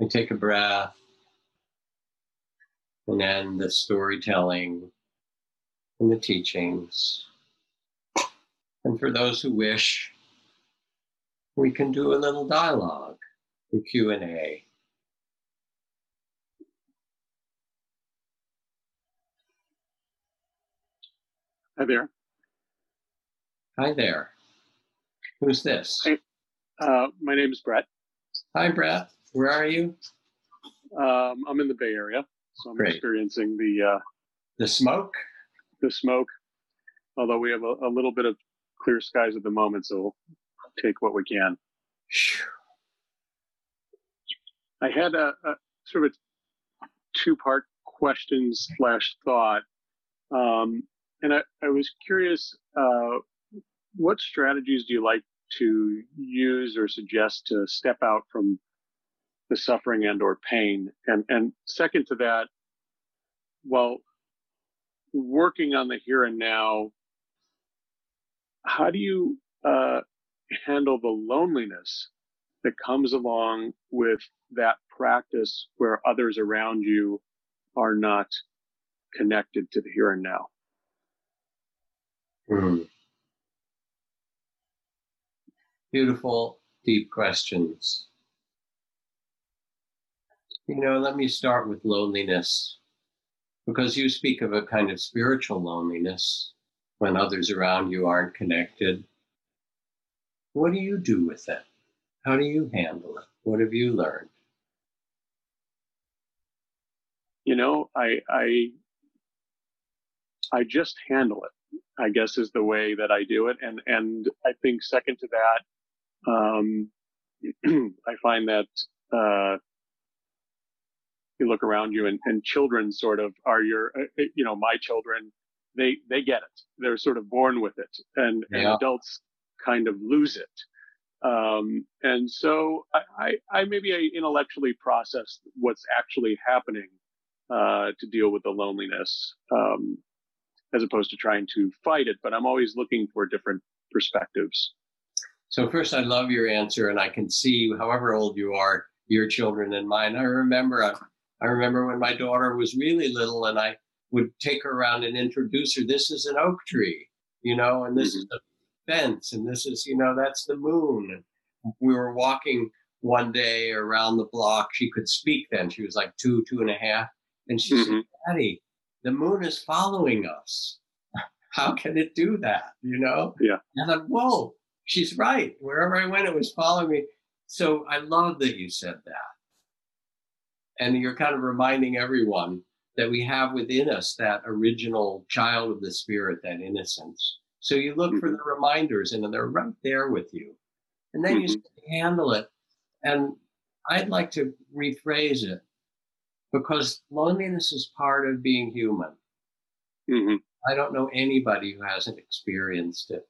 and take a breath and then the storytelling and the teachings. And for those who wish, we can do a little dialogue, a Q&A. Hi there. Hi there. Who's this? Uh, my name is Brett. Hi, Brett. Where are you? Um, I'm in the Bay Area, so I'm Great. experiencing the uh, The smoke? the smoke. Although we have a, a little bit of clear skies at the moment, so we'll take what we can. I had a, a sort of a two-part question slash thought, um, and I, I was curious, uh, what strategies do you like to use or suggest to step out from the suffering and or pain? And and second to that, while working on the here and now, how do you uh, handle the loneliness that comes along with that practice where others around you are not connected to the here and now. Hmm. Beautiful, deep questions. You know, let me start with loneliness because you speak of a kind of spiritual loneliness when others around you aren't connected. What do you do with it? How do you handle it? What have you learned? You know, I I I just handle it. I guess is the way that I do it, and and I think second to that, um, I find that uh, you look around you, and, and children sort of are your, uh, you know, my children. They they get it. They're sort of born with it, and, and adults kind of lose it. Um, and so I, I, I maybe I intellectually process what's actually happening uh, to deal with the loneliness, um, as opposed to trying to fight it. But I'm always looking for different perspectives. So, first, I love your answer, and I can see, however old you are, your children and mine. I remember, I, remember when my daughter was really little, and I would take her around and introduce her. This is an oak tree, you know, and this is a fence, and this is, you know, that's the moon. And we were walking one day around the block. She could speak then. She was like two, two and a half, and she said, Mhm. "Daddy, the moon is following us. How can it do that? You know?" Yeah. And I thought, whoa, she's right. Wherever I went, it was following me. So I love that you said that. And you're kind of reminding everyone that we have within us that original child of the spirit, that innocence. So you look for the reminders and they're right there with you. And then you Mhm. handle it. And I'd like to rephrase it because loneliness is part of being human. hmm I don't know anybody who hasn't experienced it.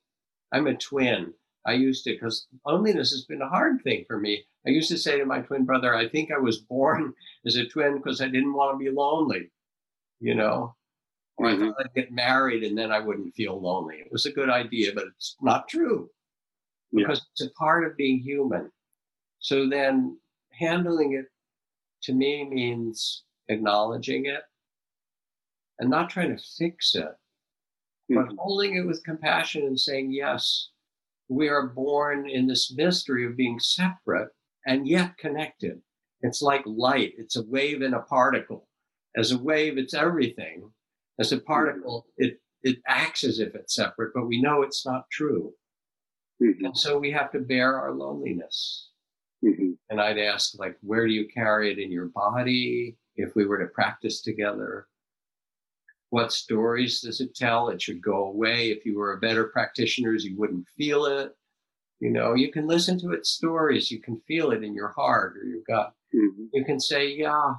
I'm a twin. I used to, because loneliness has been a hard thing for me. I used to say to my twin brother, I think I was born as a twin because I didn't want to be lonely, you know? Or I Mhm. thought I'd get married and then I wouldn't feel lonely. It was a good idea, but it's not true Yeah. because it's a part of being human. So then handling it to me means acknowledging it and not trying to fix it but Mhm. holding it with compassion and saying, yes, we are born in this mystery of being separate and yet connected. It's like light, it's a wave and a particle. As a wave, it's everything. As a particle, it, it acts as if it's separate, but we know it's not true. Mhm. And so we have to bear our loneliness. Mhm. And I'd ask, like, where do you carry it in your body if we were to practice together? What stories does it tell? It should go away. If you were a better practitioner, you wouldn't feel it. You know, you can listen to its stories, you can feel it in your heart or your gut. Mhm. You can say, Yeah,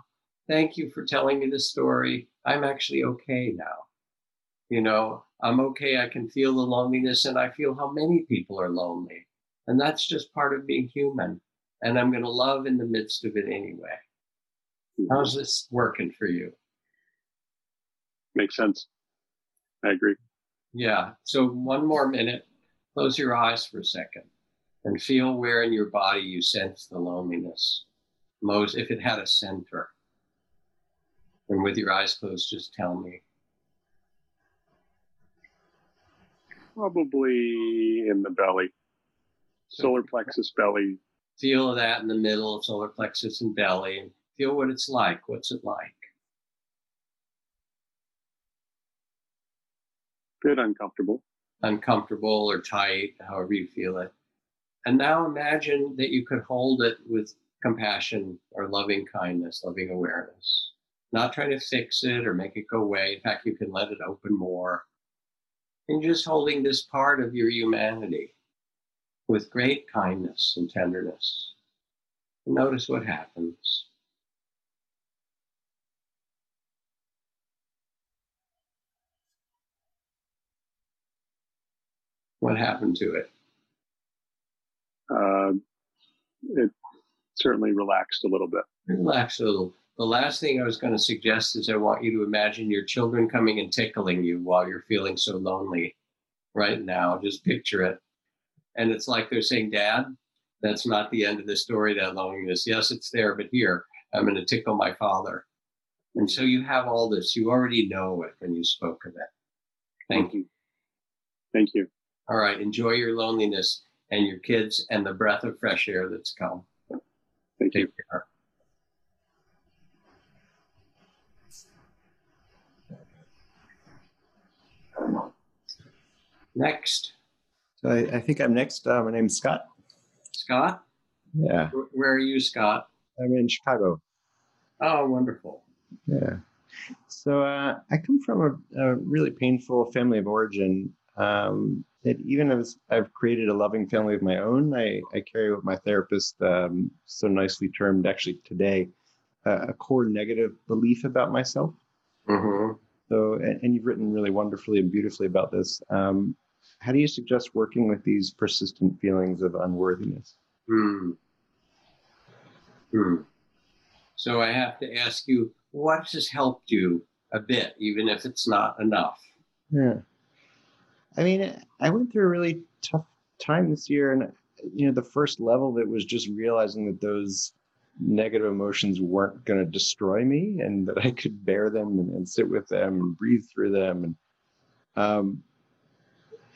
thank you for telling me this story. I'm actually okay now. You know, I'm okay. I can feel the loneliness and I feel how many people are lonely. And that's just part of being human. And I'm going to love in the midst of it anyway. How's this working for you? Makes sense. I agree. Yeah. So one more minute. Close your eyes for a second and feel where in your body you sense the loneliness. most, if it had a center. And with your eyes closed, just tell me. Probably in the belly, solar plexus belly. Feel that in the middle of solar plexus and belly feel what it's like. What's it like? Bit uncomfortable. Uncomfortable or tight, however you feel it. And now imagine that you could hold it with compassion or loving kindness, loving awareness. Not trying to fix it or make it go away. In fact, you can let it open more. And just holding this part of your humanity with great kindness and tenderness. Notice what happens. What happened to it? Uh, it certainly relaxed a little bit. Relax a little. The last thing I was going to suggest is I want you to imagine your children coming and tickling you while you're feeling so lonely right now. Just picture it. And it's like they're saying, Dad, that's not the end of the story, that loneliness. Yes, it's there, but here, I'm going to tickle my father. And so you have all this. You already know it when you spoke of it. Thank you. Thank you. All right. Enjoy your loneliness and your kids and the breath of fresh air that's come. Thank Take you. care. Next, So I, I think I'm next. Uh, my name's Scott. Scott. Yeah, Wh- Where are you, Scott? I'm in Chicago. Oh, wonderful. Yeah. So uh, I come from a, a really painful family of origin. Um, that even as I've created a loving family of my own, I, I carry what my therapist um, so nicely termed actually today uh, a core negative belief about myself. hmm So, and, and you've written really wonderfully and beautifully about this. Um, how do you suggest working with these persistent feelings of unworthiness? Hmm. Hmm. So I have to ask you, what has helped you a bit, even if it's not enough? Yeah. I mean, I went through a really tough time this year, and you know, the first level of it was just realizing that those negative emotions weren't going to destroy me, and that I could bear them and, and sit with them and breathe through them, and um,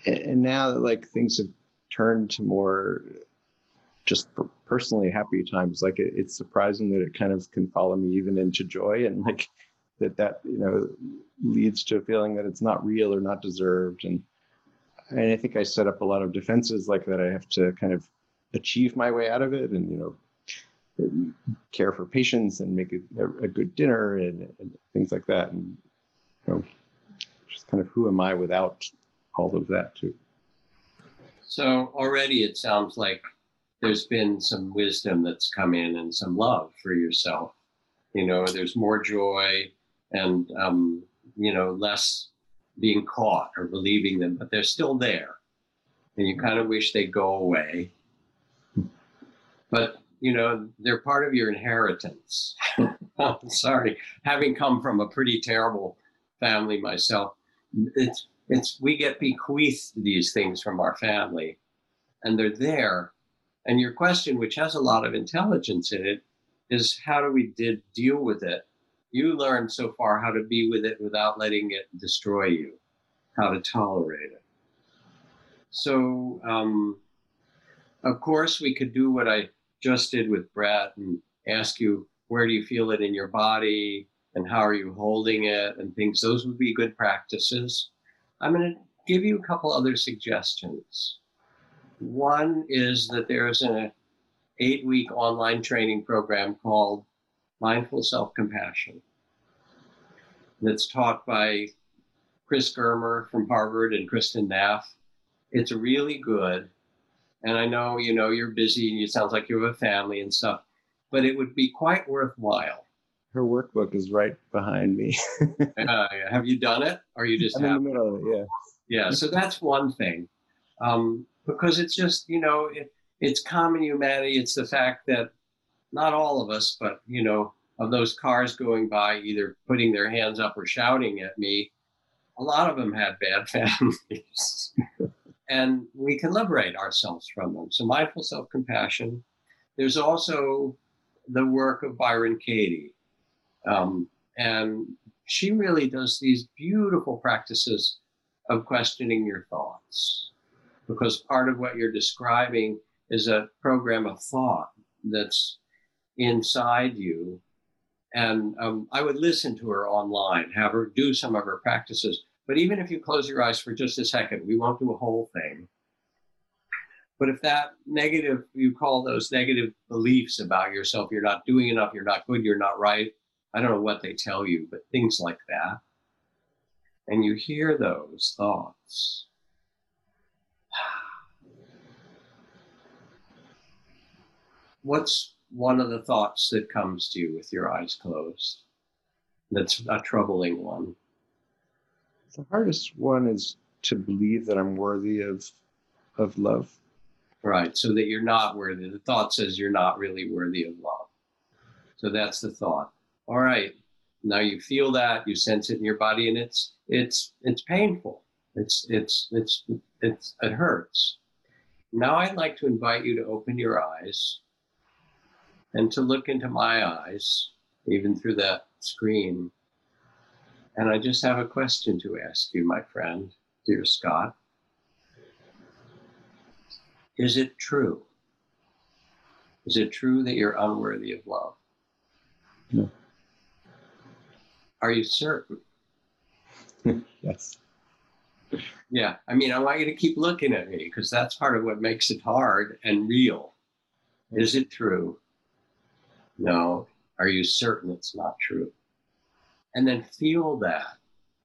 and, now that like things have turned to more just personally happy times, like it, it's surprising that it kind of can follow me even into joy, and like that that you know leads to a feeling that it's not real or not deserved. And and I think I set up a lot of defenses like that. I have to kind of achieve my way out of it, and you know, care for patients and make a, a good dinner and, and, things like that. And you know, just kind of who am I without all of that too? So already it sounds like there's been some wisdom that's come in and some love for yourself. You know, there's more joy and um, you know less being caught or believing them, but they're still there. And you kind of wish they'd go away. But, you know, they're part of your inheritance. I'm sorry. Having come from a pretty terrible family myself, it's, it's, we get bequeathed these things from our family and they're there. And your question, which has a lot of intelligence in it, is how do we did deal with it you learned so far how to be with it without letting it destroy you, how to tolerate it. So, um, of course, we could do what I just did with Brett and ask you, where do you feel it in your body and how are you holding it and things. Those would be good practices. I'm going to give you a couple other suggestions. One is that there's an eight week online training program called Mindful Self Compassion. That's taught by Chris Germer from Harvard and Kristin Neff. It's really good. And I know, you know, you're busy and it sounds like you have a family and stuff, but it would be quite worthwhile. Her workbook is right behind me. uh, have you done it or you just I'm have in the middle of it, yeah. Yeah, so that's one thing. Um, because it's just, you know, it, it's common humanity. It's the fact that not all of us, but you know, of those cars going by, either putting their hands up or shouting at me, a lot of them had bad families. and we can liberate ourselves from them. So, mindful self compassion. There's also the work of Byron Katie. Um, and she really does these beautiful practices of questioning your thoughts because part of what you're describing is a program of thought that's inside you. And um, I would listen to her online, have her do some of her practices. But even if you close your eyes for just a second, we won't do a whole thing. But if that negative, you call those negative beliefs about yourself, you're not doing enough, you're not good, you're not right. I don't know what they tell you, but things like that. And you hear those thoughts. What's one of the thoughts that comes to you with your eyes closed? That's a troubling one. The hardest one is to believe that I'm worthy of of love. Right. So that you're not worthy. The thought says you're not really worthy of love. So that's the thought. All right. Now you feel that, you sense it in your body, and it's it's it's painful. It's it's it's it's it hurts. Now I'd like to invite you to open your eyes and to look into my eyes, even through that screen. And I just have a question to ask you, my friend, dear Scott. Is it true? Is it true that you're unworthy of love? No. Are you certain? yes. Yeah. I mean, I want you to keep looking at me because that's part of what makes it hard and real. Is it true? No. Are you certain it's not true? And then feel that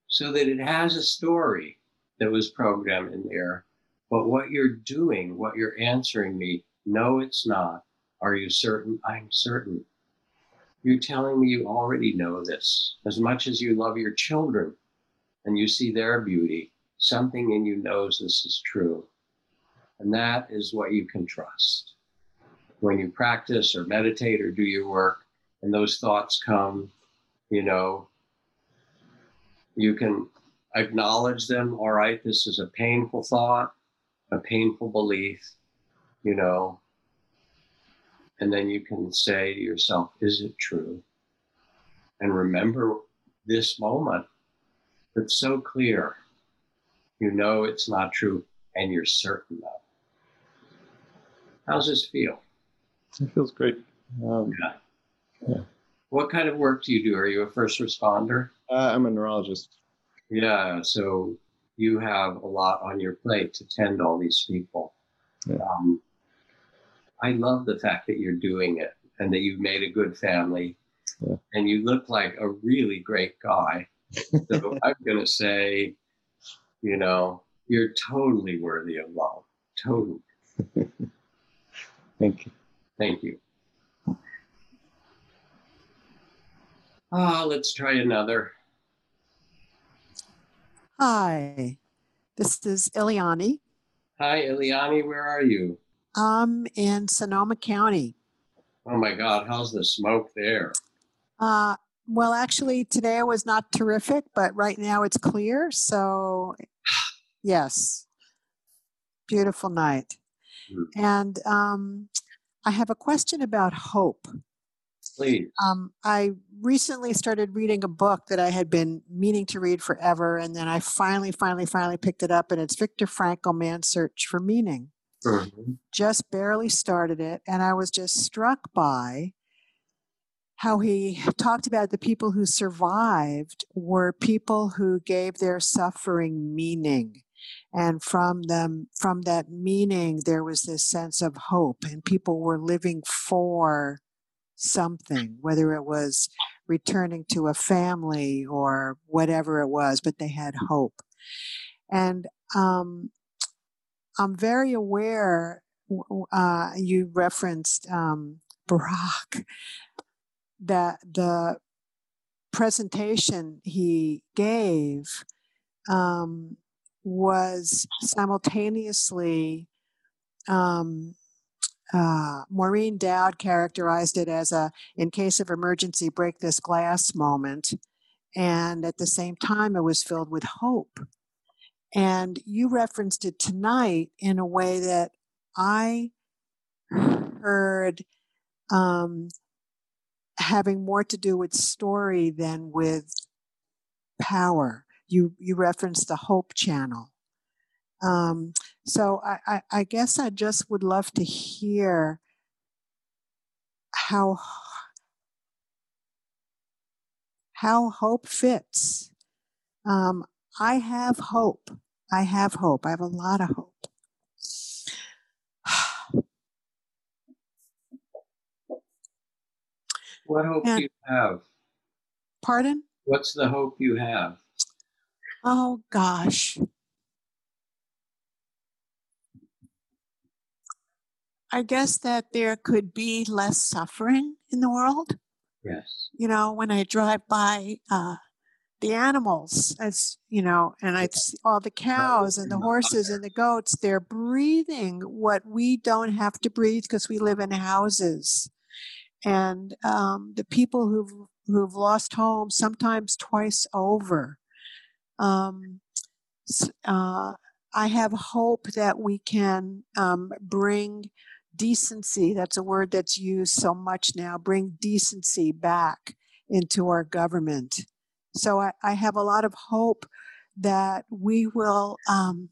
so that it has a story that was programmed in there. But what you're doing, what you're answering me, no, it's not. Are you certain? I'm certain. You're telling me you already know this. As much as you love your children and you see their beauty, something in you knows this is true. And that is what you can trust when you practice or meditate or do your work and those thoughts come, you know, you can acknowledge them. All right, this is a painful thought, a painful belief, you know, and then you can say to yourself, is it true? And remember this moment that's so clear. You know it's not true and you're certain of it. How's this feel? It feels great. Um, Yeah. Yeah. What kind of work do you do? Are you a first responder? uh, I'm a neurologist. Yeah, so you have a lot on your plate to tend all these people. Yeah. Um, I love the fact that you're doing it and that you've made a good family. Yeah. And you look like a really great guy. So I'm going to say, you know, you're totally worthy of love. Totally. Thank you. Thank you. Ah, let's try another. Hi, this is Ileani. Hi, Eliani, where are you? I'm in Sonoma County. Oh my God, how's the smoke there? Uh, well, actually, today was not terrific, but right now it's clear. So, yes, beautiful night. Mm. And um, I have a question about hope. Please. Um, I recently started reading a book that I had been meaning to read forever, and then I finally, finally, finally picked it up, and it's Viktor Frankl, Man's Search for Meaning. Mhm. Just barely started it, and I was just struck by how he talked about the people who survived were people who gave their suffering meaning and from them from that meaning there was this sense of hope and people were living for something whether it was returning to a family or whatever it was but they had hope. And um, i'm very aware uh, you referenced um, barack that the presentation he gave um, was simultaneously um, uh, Maureen Dowd characterized it as a in case of emergency break this glass moment and at the same time it was filled with hope and you referenced it tonight in a way that I heard um, having more to do with story than with power. You you referenced the Hope Channel. Um, so I, I, I guess I just would love to hear how how hope fits. Um, I have hope. I have hope. I have a lot of hope. What hope And- do you have? Pardon? What's the hope you have? Oh gosh. I guess that there could be less suffering in the world. Yes. You know, when I drive by uh, the animals, as you know, and I see all the cows and the horses and the goats, they're breathing what we don't have to breathe because we live in houses. And um, the people who've who've lost homes, sometimes twice over. Um, uh, I have hope that we can um, bring decency. That's a word that's used so much now. Bring decency back into our government. So I, I have a lot of hope that we will, um,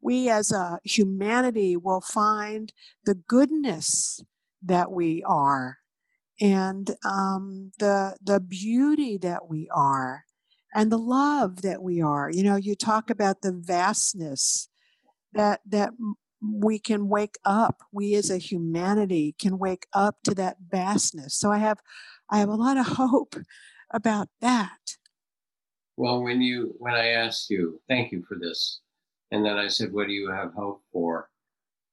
we as a humanity will find the goodness that we are and um, the the beauty that we are and the love that we are you know you talk about the vastness that that we can wake up we as a humanity can wake up to that vastness so i have i have a lot of hope about that Well, when you when I asked you, thank you for this, and then I said, "What do you have hope for?"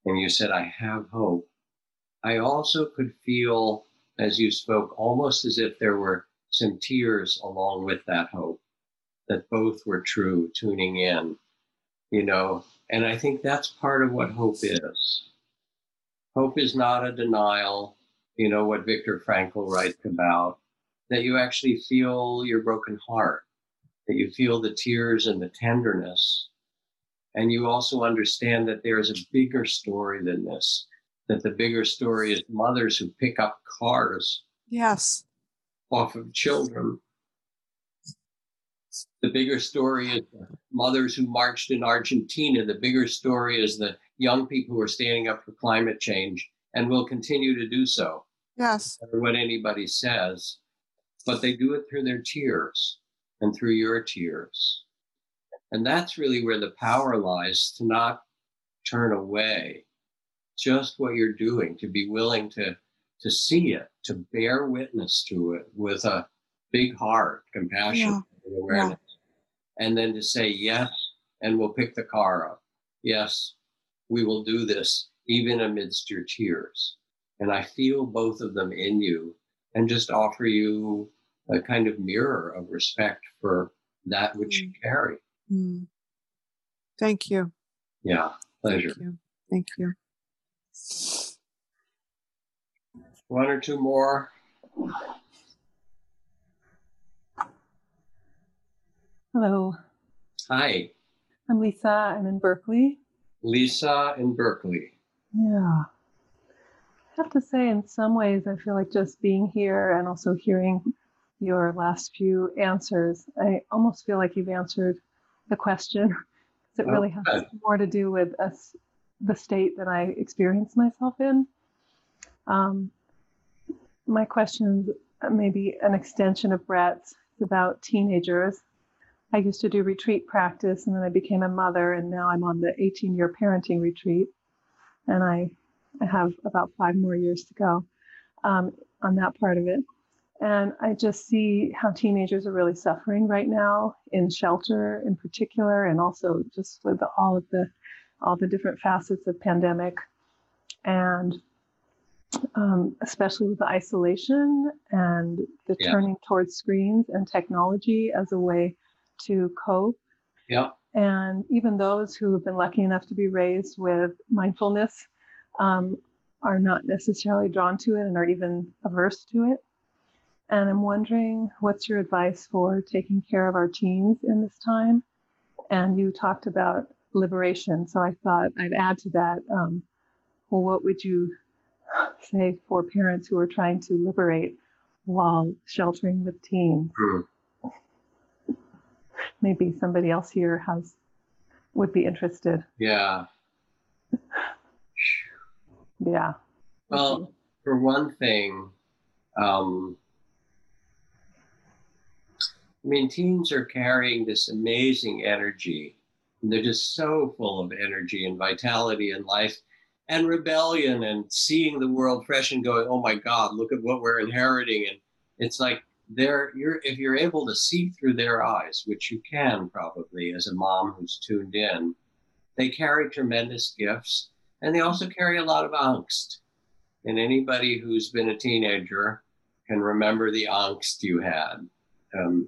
and you said, "I have hope." I also could feel as you spoke, almost as if there were some tears along with that hope, that both were true, tuning in, you know. And I think that's part of what hope is. Hope is not a denial, you know, what Viktor Frankl writes about, that you actually feel your broken heart that you feel the tears and the tenderness. And you also understand that there is a bigger story than this, that the bigger story is mothers who pick up cars yes off of children. The bigger story is the mothers who marched in Argentina. The bigger story is the young people who are standing up for climate change and will continue to do so yes matter what anybody says, but they do it through their tears and through your tears. And that's really where the power lies to not turn away. Just what you're doing, to be willing to, to see it, to bear witness to it with a big heart, compassion, Yeah. and awareness. And then to say, yes, and we'll pick the car up. Yes, we will do this, even amidst your tears. And I feel both of them in you and just offer you a kind of mirror of respect for that which you carry. Mm. thank you Yeah, pleasure. thank you thank you One or two more. Hello, Hi, I'm Lisa. I'm in Berkeley. Lisa in Berkeley. Yeah. I have to say, in some ways, I feel like just being here and also hearing your last few answers, I almost feel like you've answered the question because it Oh, really has good. more to do with us, the state that I experience myself in. Um, my question is maybe an extension of Brett's. About teenagers. I used to do retreat practice and then I became a mother and now I'm on the 18 year parenting retreat and I, I have about five more years to go um, on that part of it. And I just see how teenagers are really suffering right now in shelter in particular, and also just with the, all of the all the different facets of pandemic, and um, especially with the isolation and the Yeah. turning towards screens and technology as a way to cope. Yeah, And even those who have been lucky enough to be raised with mindfulness um, are not necessarily drawn to it and are even averse to it. And I'm wondering what's your advice for taking care of our teens in this time? And you talked about liberation. So I thought I'd add to that. Um, well, what would you say for parents who are trying to liberate while sheltering with teens. Hmm. Maybe somebody else here has would be interested. Yeah. Yeah. Well, for one thing, um, I mean, teens are carrying this amazing energy. And they're just so full of energy and vitality and life and rebellion and seeing the world fresh and going, oh my God, look at what we're inheriting. And it's like they're you're if you're able to see through their eyes, which you can probably as a mom who's tuned in, they carry tremendous gifts and they also carry a lot of angst. And anybody who's been a teenager can remember the angst you had. Um,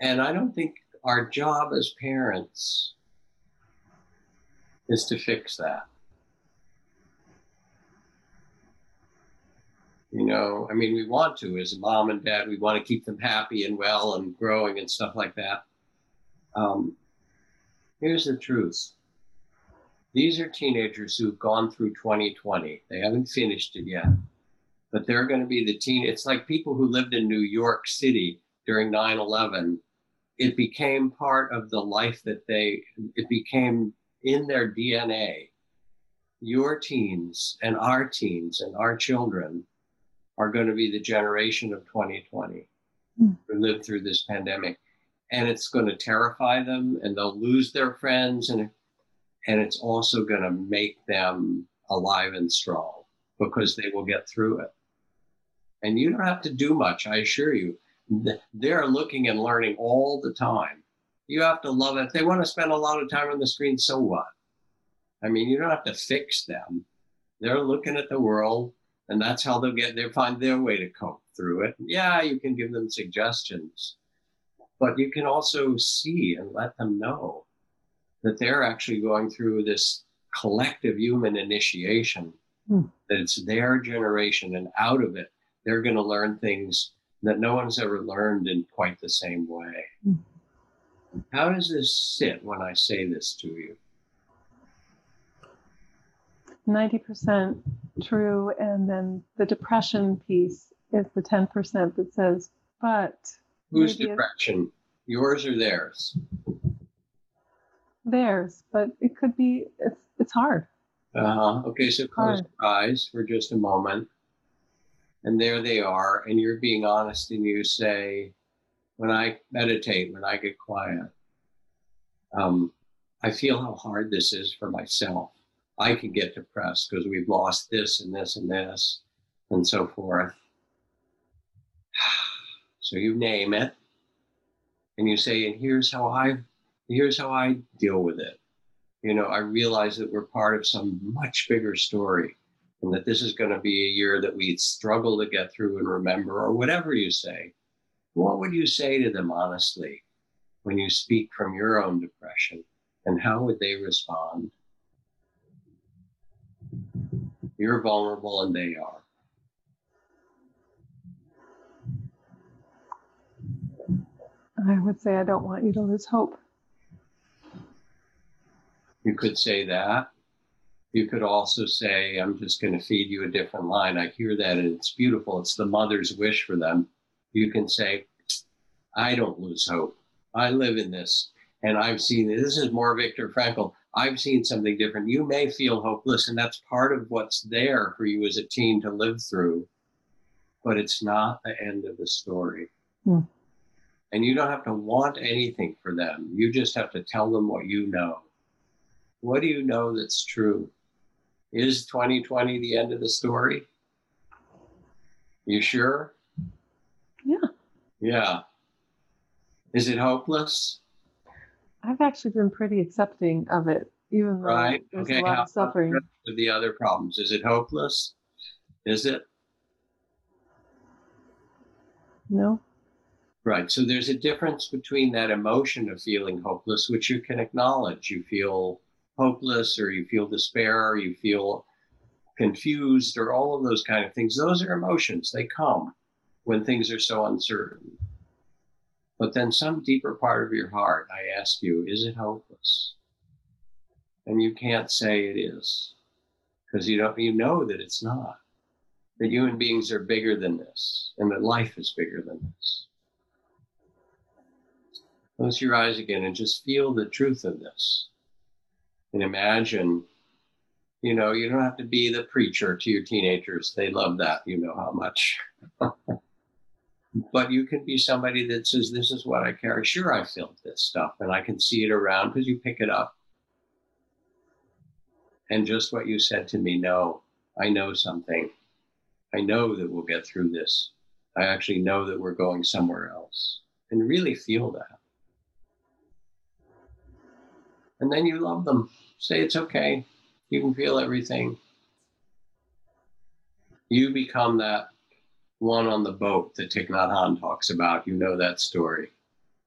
and I don't think our job as parents is to fix that. You know, I mean, we want to, as a mom and dad, we want to keep them happy and well and growing and stuff like that. Um, here's the truth these are teenagers who've gone through 2020. They haven't finished it yet, but they're going to be the teen. It's like people who lived in New York City during 9 11. It became part of the life that they, it became in their DNA. Your teens and our teens and our children are going to be the generation of 2020 Mm. who lived through this pandemic. And it's going to terrify them and they'll lose their friends and and it's also going to make them alive and strong because they will get through it. And you don't have to do much, I assure you. They're looking and learning all the time. You have to love it. If they want to spend a lot of time on the screen, so what? I mean, you don't have to fix them. They're looking at the world, and that's how they'll get they find their way to cope through it. Yeah, you can give them suggestions, but you can also see and let them know that they're actually going through this collective human initiation, Hmm. that it's their generation, and out of it, they're going to learn things that no one's ever learned in quite the same way. Hmm. How does this sit when I say this to you? 90% true. And then the depression piece is the 10% that says, but Whose depression? Yours or theirs? theirs, but it could be, it's, it's hard. Uh-huh. Okay, so close Hard. your eyes for just a moment. And there they are, and you're being honest and you say, when I meditate, when I get quiet, um, I feel how hard this is for myself. I can get depressed because we've lost this and this and this and so forth. So you name it and you say, and here's how I here's how I deal with it you know, I realize that we're part of some much bigger story and that this is going to be a year that we struggle to get through and remember, or whatever you say. What would you say to them honestly when you speak from your own depression? And how would they respond? You're vulnerable and they are. I would say, I don't want you to lose hope. You could say that. You could also say, I'm just going to feed you a different line. I hear that and it's beautiful. It's the mother's wish for them. You can say, I don't lose hope. I live in this and I've seen this is more Viktor Frankl. I've seen something different. You may feel hopeless, and that's part of what's there for you as a teen to live through, but it's not the end of the story. Hmm. And you don't have to want anything for them. You just have to tell them what you know. What do you know that's true? Is 2020 the end of the story? You sure? Yeah. Yeah. Is it hopeless? I've actually been pretty accepting of it, even though Right. there's Okay. a lot How of suffering. the of the other problems? Is it hopeless? Is it? No? Right. So there's a difference between that emotion of feeling hopeless, which you can acknowledge. You feel hopeless, or you feel despair, or you feel confused, or all of those kind of things. Those are emotions. They come when things are so uncertain. But then some deeper part of your heart, I ask you, is it hopeless? And you can't say it is because you don't you know that it's not. that human beings are bigger than this and that life is bigger than this. Close your eyes again and just feel the truth of this. And imagine, you know, you don't have to be the preacher to your teenagers. They love that. You know how much. but you can be somebody that says, This is what I carry. Sure, I feel this stuff and I can see it around because you pick it up. And just what you said to me, no, I know something. I know that we'll get through this. I actually know that we're going somewhere else. And really feel that. And then you love them. Say it's okay. You can feel everything. You become that one on the boat that Thich Nhat Hanh talks about. You know that story.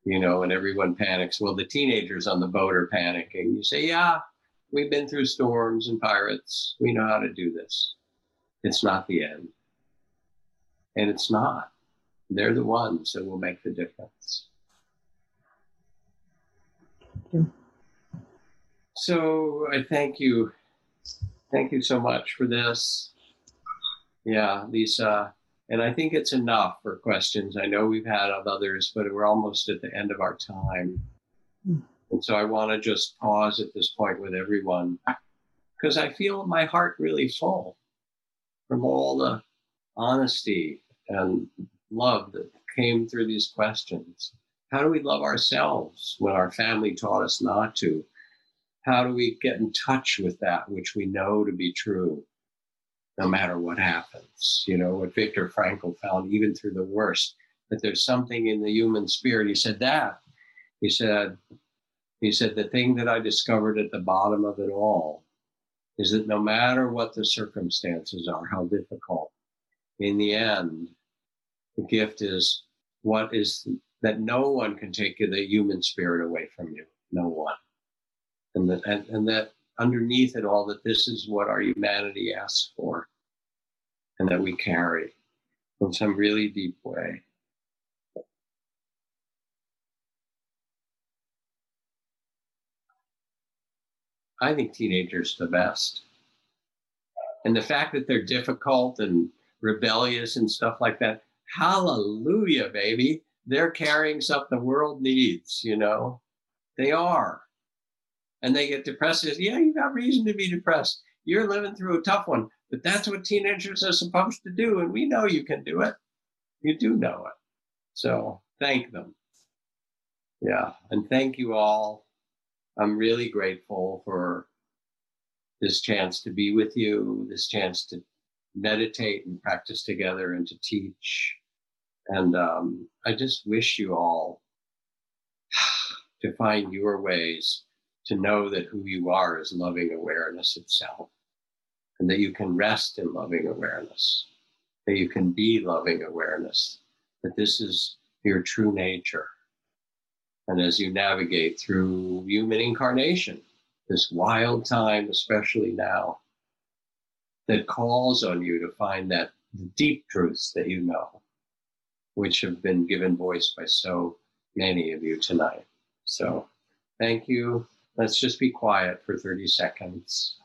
You know, and everyone panics. Well, the teenagers on the boat are panicking. You say, Yeah, we've been through storms and pirates. We know how to do this. It's not the end. And it's not. They're the ones that will make the difference. So I thank you. Thank you so much for this. Yeah, Lisa. And I think it's enough for questions. I know we've had of others, but we're almost at the end of our time. Hmm. And so I want to just pause at this point with everyone because I feel my heart really full from all the honesty and love that came through these questions. How do we love ourselves when our family taught us not to? How do we get in touch with that which we know to be true, no matter what happens? You know, what Viktor Frankl found, even through the worst, that there's something in the human spirit. He said that. He said, he said, the thing that I discovered at the bottom of it all is that no matter what the circumstances are, how difficult, in the end, the gift is what is that no one can take the human spirit away from you. No one. And that, and, and that underneath it all, that this is what our humanity asks for and that we carry in some really deep way. I think teenagers the best. And the fact that they're difficult and rebellious and stuff like that, hallelujah, baby. They're carrying something the world needs, you know? They are. And they get depressed. Yeah, you got reason to be depressed. You're living through a tough one, but that's what teenagers are supposed to do. And we know you can do it. You do know it. So thank them. Yeah. And thank you all. I'm really grateful for this chance to be with you, this chance to meditate and practice together and to teach. And um, I just wish you all to find your ways to know that who you are is loving awareness itself, and that you can rest in loving awareness, that you can be loving awareness, that this is your true nature. And as you navigate through human incarnation, this wild time, especially now, that calls on you to find that deep truths that you know, which have been given voice by so many of you tonight. So thank you. Let's just be quiet for 30 seconds.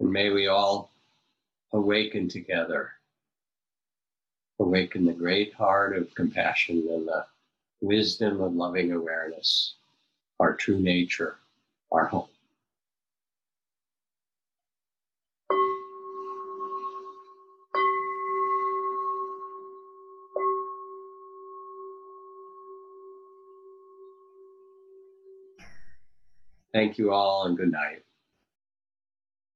And may we all awaken together, awaken the great heart of compassion and the wisdom of loving awareness, our true nature, our home. Thank you all and good night.